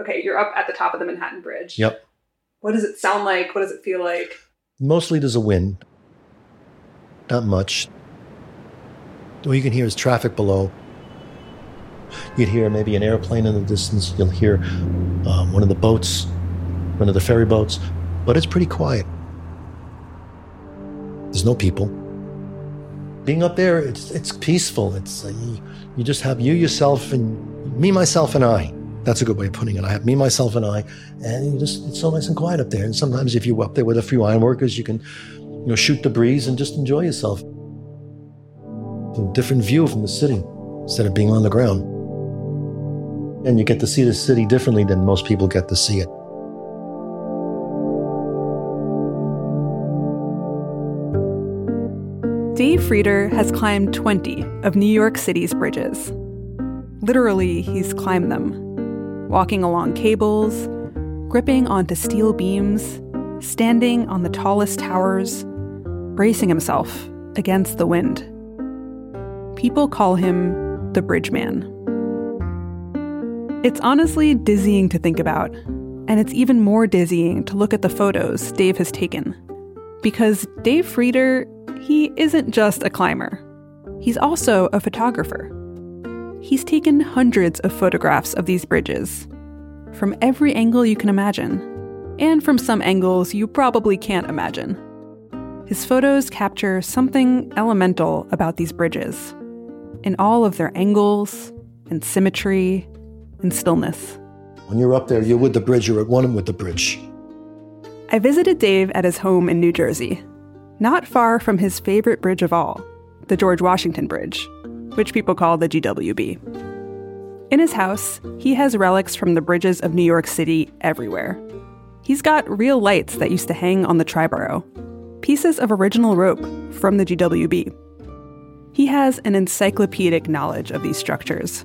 Okay, you're up at the top of the Manhattan Bridge. Yep. What does it sound like? What does it feel like? Mostly there's a wind. Not much. All you can hear is traffic below. You'd hear maybe an airplane in the distance. You'll hear um, one of the boats, one of the ferry boats, but it's pretty quiet. There's no people. Being up there, it's it's peaceful. It's uh, you, you just have you, yourself, and me, myself, and I. That's a good way of putting it. I have me, myself, and I, and you just it's so nice and quiet up there. And sometimes if you're up there with a few iron workers, you can, you know, shoot the breeze and just enjoy yourself. A different view from the city instead of being on the ground. And you get to see the city differently than most people get to see it. Dave Frieder has climbed 20 of New York City's bridges. Literally, he's climbed them, walking along cables, gripping onto steel beams, standing on the tallest towers, bracing himself against the wind. People call him the Bridge Man. It's honestly dizzying to think about, and it's even more dizzying to look at the photos Dave has taken. Because Dave Frieder he isn't just a climber, he's also a photographer. He's taken hundreds of photographs of these bridges, from every angle you can imagine, and from some angles you probably can't imagine. His photos capture something elemental about these bridges, in all of their angles and symmetry and stillness. When you're up there, you're with the bridge, you're at one with the bridge. I visited Dave at his home in New Jersey, not far from his favorite bridge of all, the George Washington Bridge, which people call the GWB. In his house, he has relics from the bridges of New York City everywhere. He's got real lights that used to hang on the Triborough, pieces of original rope from the GWB. He has an encyclopedic knowledge of these structures,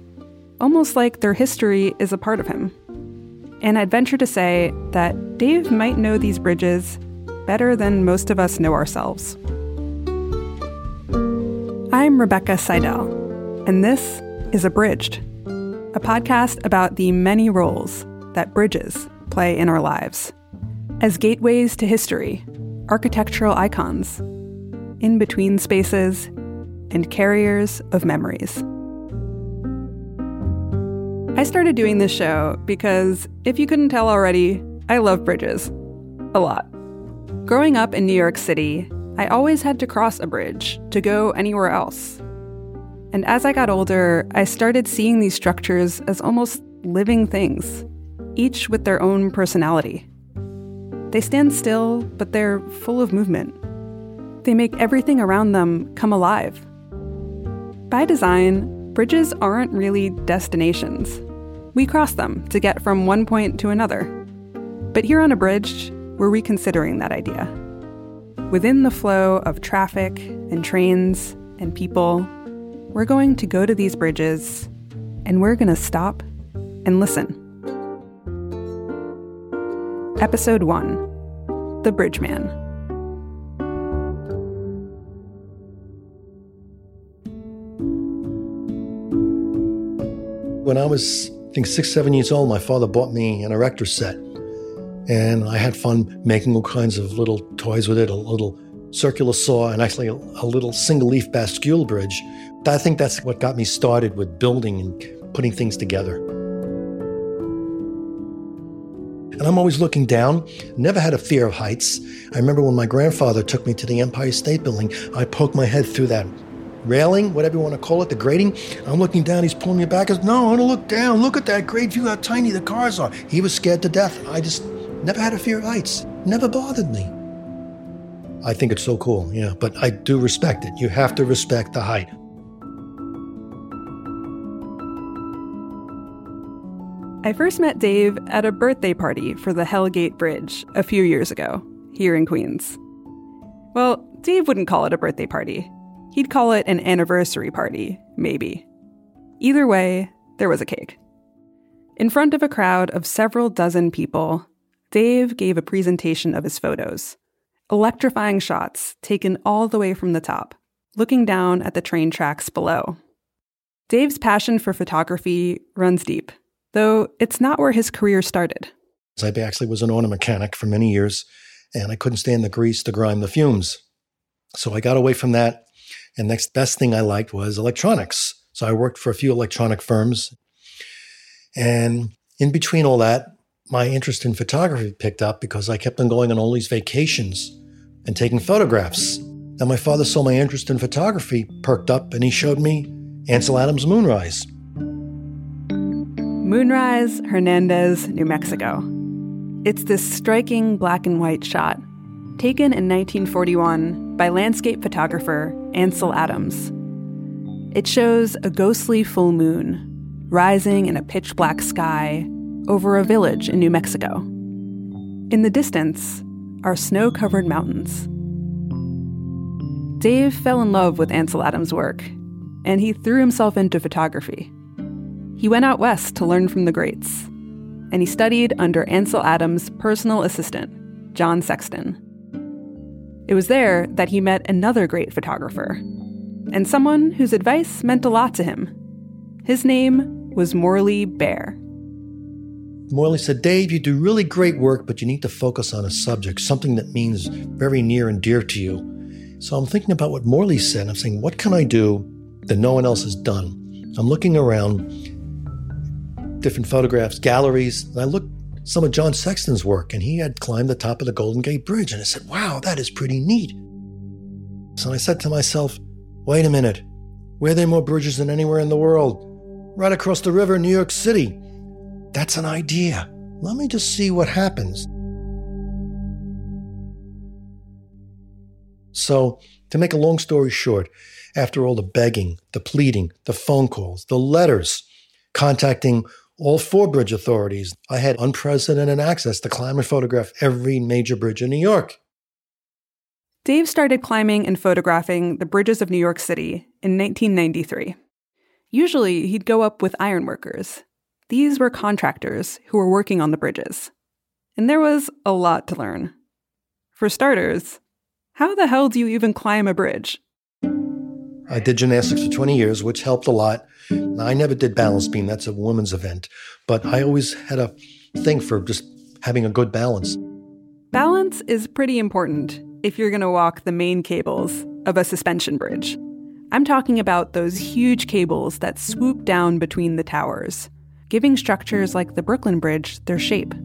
almost like their history is a part of him. And I'd venture to say that Dave might know these bridges better than most of us know ourselves. I'm Rebecca Seidel, and this is Abridged, a podcast about the many roles that bridges play in our lives as gateways to history, architectural icons, in between spaces, and carriers of memories. I started doing this show because, if you couldn't tell already, I love bridges. A lot. Growing up in New York City, I always had to cross a bridge to go anywhere else. And as I got older, I started seeing these structures as almost living things, each with their own personality. They stand still, but they're full of movement. They make everything around them come alive. By design, bridges aren't really destinations. We cross them to get from one point to another. But here on Abridged, we're reconsidering that idea. Within the flow of traffic and trains and people, we're going to go to these bridges and we're going to stop and listen. Episode 1 The Bridge Man. When I was, I think, six, seven years old, my father bought me an erector set and I had fun making all kinds of little toys with it, a little circular saw, and actually a, little single leaf bascule bridge. I think that's what got me started with building and putting things together. And I'm always looking down, never had a fear of heights. I remember when my grandfather took me to the Empire State Building, I poked my head through that railing, whatever you want to call it, the grating. I'm looking down, he's pulling me back. He goes, No, I want to look down. Look at that great view, how tiny the cars are. He was scared to death. I just Never had a fear of heights. Never bothered me. I think it's so cool, yeah, but I do respect it. You have to respect the height. I first met Dave at a birthday party for the Hellgate Bridge a few years ago, here in Queens. Well, Dave wouldn't call it a birthday party. He'd call it an anniversary party, maybe. Either way, there was a cake. In front of a crowd of several dozen people, Dave gave a presentation of his photos, electrifying shots taken all the way from the top, looking down at the train tracks below. Dave's passion for photography runs deep. Though it's not where his career started. I actually was an auto mechanic for many years, and I couldn't stand the grease, the grime, the fumes. So I got away from that. And next best thing I liked was electronics. So I worked for a few electronic firms. And in between all that, my interest in photography picked up because I kept on going on all these vacations and taking photographs. And my father saw my interest in photography perked up and he showed me Ansel Adams' Moonrise. Moonrise, Hernandez, New Mexico. It's this striking black and white shot, taken in 1941 by landscape photographer Ansel Adams. It shows a ghostly full moon rising in a pitch black sky over a village in New Mexico. In the distance are snow covered mountains. Dave fell in love with Ansel Adams' work, and he threw himself into photography. He went out west to learn from the greats and he studied under Ansel Adams' personal assistant, John Sexton. It was there that he met another great photographer, and someone whose advice meant a lot to him. His name was Morley Baer. Morley said, Dave, you do really great work, but you need to focus on a subject, something that means very near and dear to you. So I'm thinking about what Morley said. I'm saying, what can I do that no one else has done? I'm looking around different photographs, galleries. And I looked some of John Sexton's work, and he had climbed the top of the Golden Gate Bridge. And I said, wow, that is pretty neat. So I said to myself, wait a minute, where are there more bridges than anywhere in the world? Right across the river in New York City. That's an idea. Let me just see what happens. So, to make a long story short, after all the begging, the pleading, the phone calls, the letters, contacting all four bridge authorities. I had unprecedented access to climb and photograph every major bridge in New York. Dave started climbing and photographing the bridges of New York City in 1993. Usually, he'd go up with ironworkers. These were contractors who were working on the bridges. And there was a lot to learn. For starters, how the hell do you even climb a bridge? I did gymnastics for 20 years, which helped a lot. I never did balance beam, that's a woman's event, but I always had a thing for just having a good balance. Balance is pretty important if you're going to walk the main cables of a suspension bridge. I'm talking about those huge cables that swoop down between the towers, giving structures like the Brooklyn Bridge their shape.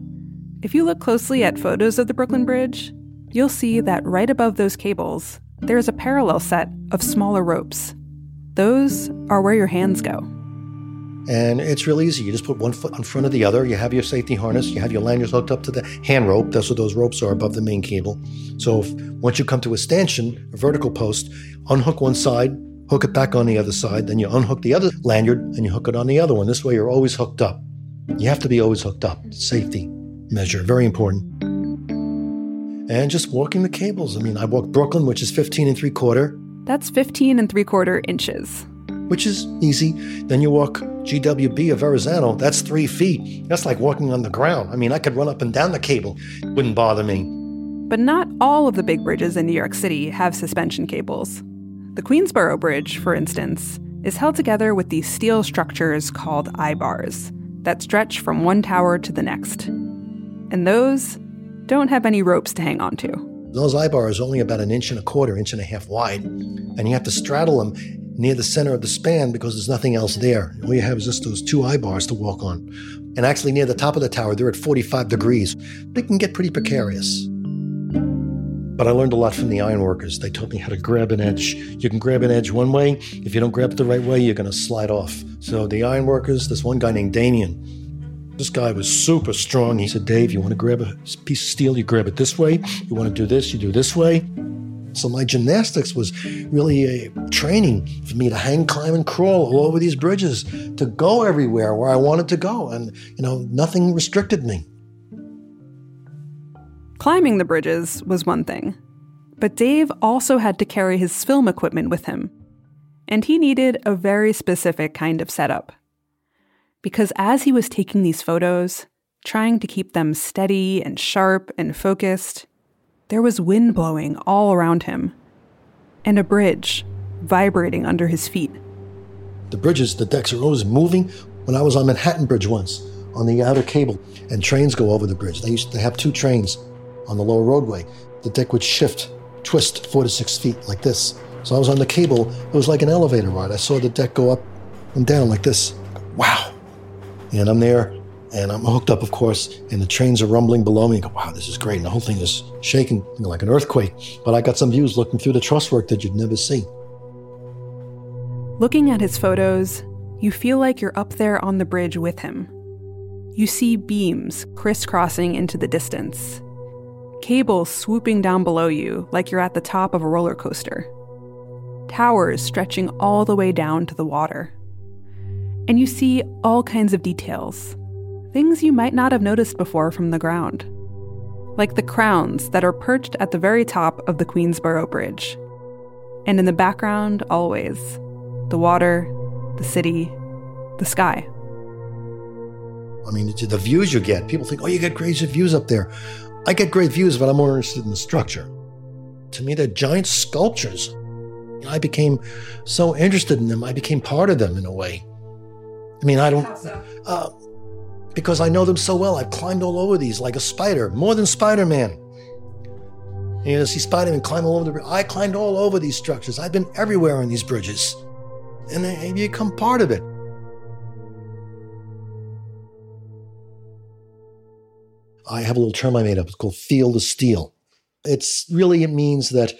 If you look closely at photos of the Brooklyn Bridge, you'll see that right above those cables, there's a parallel set of smaller ropes. Those are where your hands go. And it's real easy. You just put one foot in front of the other. You have your safety harness. You have your lanyards hooked up to the hand rope. That's what those ropes are above the main cable. So if, once you come to a stanchion, a vertical post, unhook one side, hook it back on the other side. Then you unhook the other lanyard and you hook it on the other one. This way you're always hooked up. You have to be always hooked up. Safety measure, very important. And just walking the cables. I mean, I walked Brooklyn, which is 15 and three quarter. That's 15 and three quarter inches which is easy. Then you walk GWB of Verrazano, that's three feet. That's like walking on the ground. I mean, I could run up and down the cable, it wouldn't bother me. But not all of the big bridges in New York City have suspension cables. The Queensboro Bridge, for instance, is held together with these steel structures called eye bars that stretch from one tower to the next. And those don't have any ropes to hang onto. Those eye bars are only about an inch and a quarter, inch and a half wide, and you have to straddle them near the center of the span because there's nothing else there. All you have is just those two eye bars to walk on. And actually, near the top of the tower, they're at 45 degrees. They can get pretty precarious. But I learned a lot from the ironworkers. They taught me how to grab an edge. You can grab an edge one way. If you don't grab it the right way, you're going to slide off. So the ironworkers, this one guy named Damien, this guy was super strong. He said, Dave, you want to grab a piece of steel, you grab it this way. You want to do this, you do this way. So my gymnastics was really a training for me to hang, climb, and crawl all over these bridges, to go everywhere where I wanted to go. And, you know, nothing restricted me. Climbing the bridges was one thing, but Dave also had to carry his film equipment with him. And he needed a very specific kind of setup. Because as he was taking these photos, trying to keep them steady and sharp and focused, there was wind blowing all around him, and a bridge vibrating under his feet. The bridges, the decks are always moving. When I was on Manhattan Bridge once, on the outer cable, and trains go over the bridge. They used to have two trains on the lower roadway. The deck would shift, twist four to six feet like this. So I was on the cable. It was like an elevator ride. I saw the deck go up and down like this. Wow. And I'm there and I'm hooked up, of course, and the trains are rumbling below me. I go, wow, this is great. And the whole thing is shaking you know, like an earthquake. But I got some views looking through the truss work that you'd never see. Looking at his photos, you feel like you're up there on the bridge with him. You see beams crisscrossing into the distance, cables swooping down below you like you're at the top of a roller coaster, towers stretching all the way down to the water. And you see all kinds of details things you might not have noticed before from the ground, like the crowns that are perched at the very top of the Queensboro Bridge. And in the background, always, the water, the city, the sky. I mean, the views you get, people think, oh, you get crazy views up there. I get great views, but I'm more interested in the structure. To me, they're giant sculptures. I became so interested in them, I became part of them in a way. I mean, I don't. Uh, because I know them so well. I've climbed all over these like a spider, more than Spider Man. You know, see Spider Man climb all over the bridge. I climbed all over these structures. I've been everywhere on these bridges. And then you become part of it. I have a little term I made up. It's called feel the steel. It's really, it means that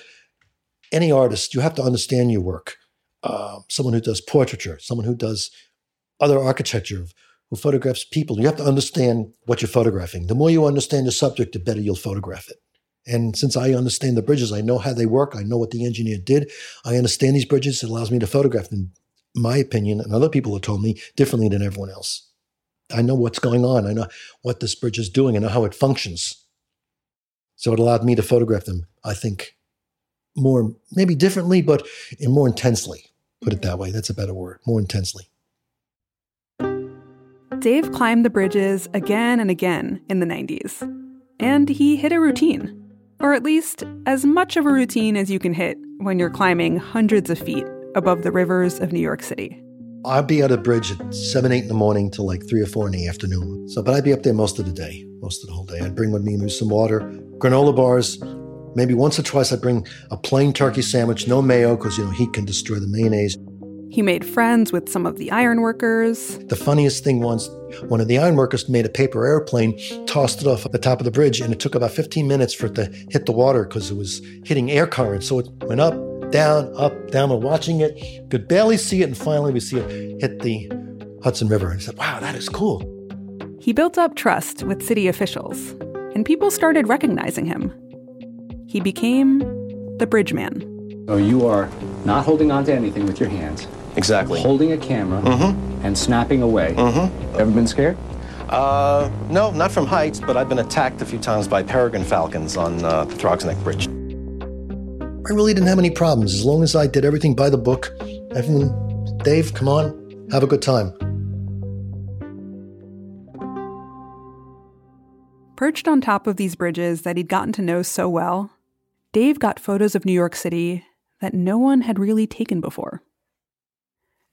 any artist, you have to understand your work. Uh, someone who does portraiture, someone who does other architecture, who photographs people. You have to understand what you're photographing. The more you understand the subject, the better you'll photograph it. And since I understand the bridges, I know how they work. I know what the engineer did. I understand these bridges. It allows me to photograph them, my opinion, and other people have told me differently than everyone else. I know what's going on. I know what this bridge is doing. I know how it functions. So it allowed me to photograph them, I think, more, maybe differently, but more intensely. Put it that way. That's a better word. More intensely. Dave climbed the bridges again and again in the 90s. And he hit a routine, or at least as much of a routine as you can hit when you're climbing hundreds of feet above the rivers of New York City. I'd be at a bridge at 7, 8 in the morning till like 3 or 4 in the afternoon. So, but I'd be up there most of the day, most of the whole day. I'd bring with me some water, granola bars. Maybe once or twice I'd bring a plain turkey sandwich, no mayo, because, you know, heat can destroy the mayonnaise. He made friends with some of the ironworkers. The funniest thing was one of the ironworkers made a paper airplane, tossed it off at the top of the bridge, and it took about 15 minutes for it to hit the water because it was hitting air currents. So it went up, down, up, down. We're watching it, could barely see it, and finally we see it hit the Hudson River. And he said, Wow, that is cool. He built up trust with city officials, and people started recognizing him. He became the bridge man. So you are not holding on to anything with your hands. Exactly. Holding a camera mm-hmm. and snapping away. Mm-hmm. Ever been scared? Uh, no, not from heights, but I've been attacked a few times by peregrine falcons on uh, the Throgs Neck Bridge. I really didn't have any problems as long as I did everything by the book. Everyone, Dave, come on, have a good time. Perched on top of these bridges that he'd gotten to know so well, Dave got photos of New York City that no one had really taken before.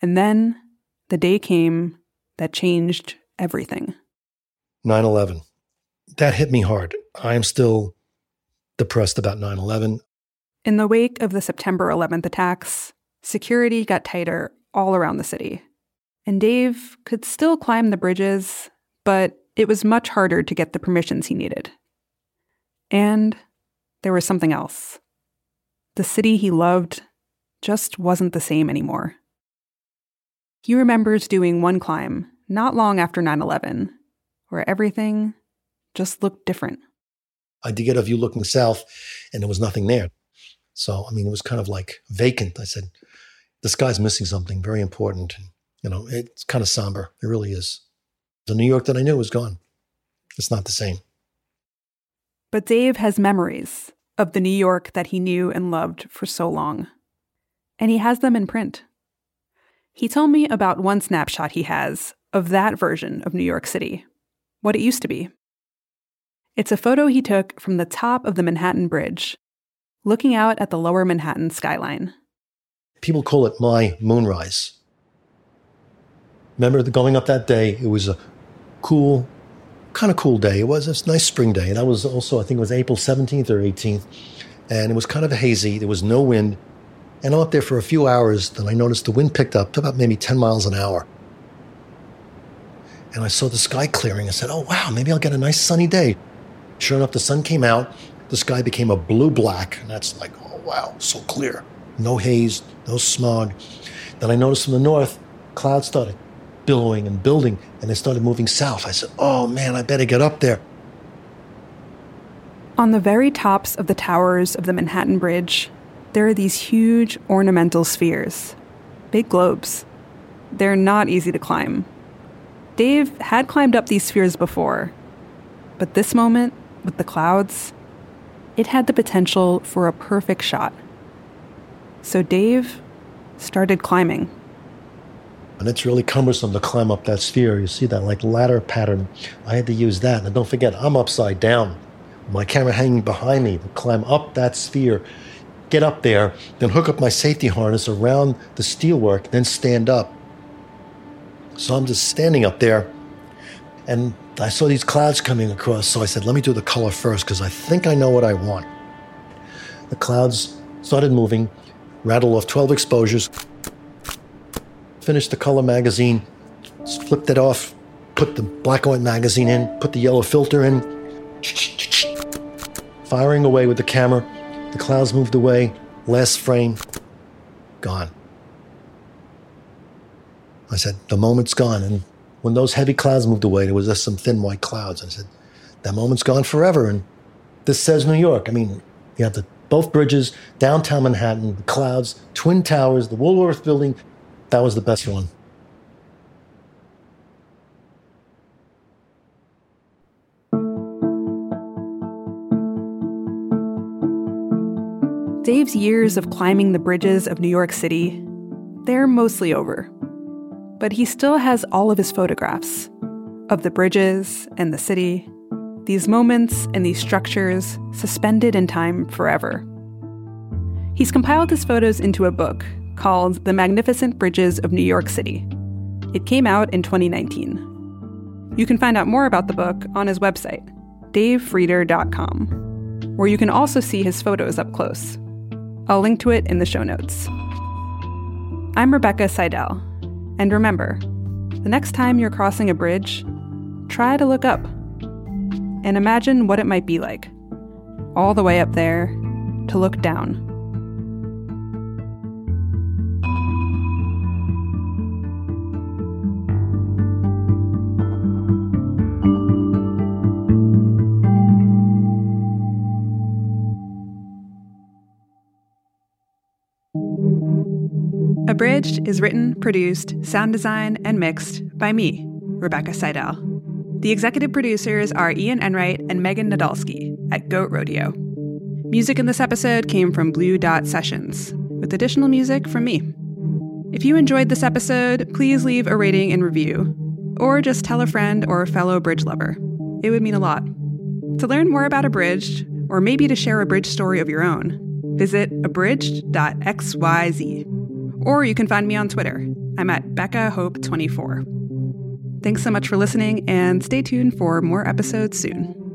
And then the day came that changed everything 9 11. That hit me hard. I am still depressed about 9 11. In the wake of the September 11th attacks, security got tighter all around the city. And Dave could still climb the bridges, but it was much harder to get the permissions he needed. And there was something else. The city he loved just wasn't the same anymore. He remembers doing one climb not long after 9 11, where everything just looked different. I did get a view looking south, and there was nothing there. So, I mean, it was kind of like vacant. I said, the sky's missing something very important. And, you know, it's kind of somber. It really is. The New York that I knew was gone. It's not the same. But Dave has memories of the New York that he knew and loved for so long. And he has them in print. He told me about one snapshot he has of that version of New York City, what it used to be. It's a photo he took from the top of the Manhattan Bridge, looking out at the lower Manhattan skyline. People call it my moonrise. Remember going up that day, it was a cool, kind of cool day. It was a nice spring day. That was also, I think it was April 17th or 18th. And it was kind of hazy. There was no wind. And I'm up there for a few hours. Then I noticed the wind picked up to about maybe 10 miles an hour. And I saw the sky clearing. I said, oh, wow, maybe I'll get a nice sunny day. Sure enough, the sun came out. The sky became a blue black. And that's like, oh, wow, so clear. No haze, no smog. Then I noticed from the north, clouds started billowing and building, and they started moving south. I said, oh, man, I better get up there. On the very tops of the towers of the Manhattan Bridge, there are these huge ornamental spheres, big globes. They're not easy to climb. Dave had climbed up these spheres before, but this moment, with the clouds, it had the potential for a perfect shot. So Dave started climbing. And it's really cumbersome to climb up that sphere. You see that like ladder pattern. I had to use that. And don't forget, I'm upside down. My camera hanging behind me to climb up that sphere, get up there, then hook up my safety harness around the steelwork, then stand up. So I'm just standing up there, and I saw these clouds coming across. So I said, let me do the color first because I think I know what I want. The clouds started moving, rattled off 12 exposures, finished the color magazine, flipped it off, put the black and white magazine in, put the yellow filter in, firing away with the camera. The clouds moved away, last frame, gone. I said, the moment's gone. And when those heavy clouds moved away, there was just some thin white clouds. I said, that moment's gone forever. And this says New York. I mean, you have the both bridges, downtown Manhattan, the clouds, Twin Towers, the Woolworth Building. That was the best one. Dave's years of climbing the bridges of New York City, they're mostly over. But he still has all of his photographs of the bridges and the city, these moments and these structures suspended in time forever. He's compiled his photos into a book called The Magnificent Bridges of New York City. It came out in 2019. You can find out more about the book on his website, davefrieder.com, where you can also see his photos up close. I'll link to it in the show notes. I'm Rebecca Seidel, and remember, the next time you're crossing a bridge, try to look up and imagine what it might be like, all the way up there, to look down. Abridged is written, produced, sound designed, and mixed by me, Rebecca Seidel. The executive producers are Ian Enright and Megan Nadolski at Goat Rodeo. Music in this episode came from Blue Dot Sessions, with additional music from me. If you enjoyed this episode, please leave a rating and review, or just tell a friend or a fellow bridge lover. It would mean a lot. To learn more about Abridged, or maybe to share a bridge story of your own, visit abridged.xyz. Or you can find me on Twitter. I'm at Becca Hope 24. Thanks so much for listening, and stay tuned for more episodes soon.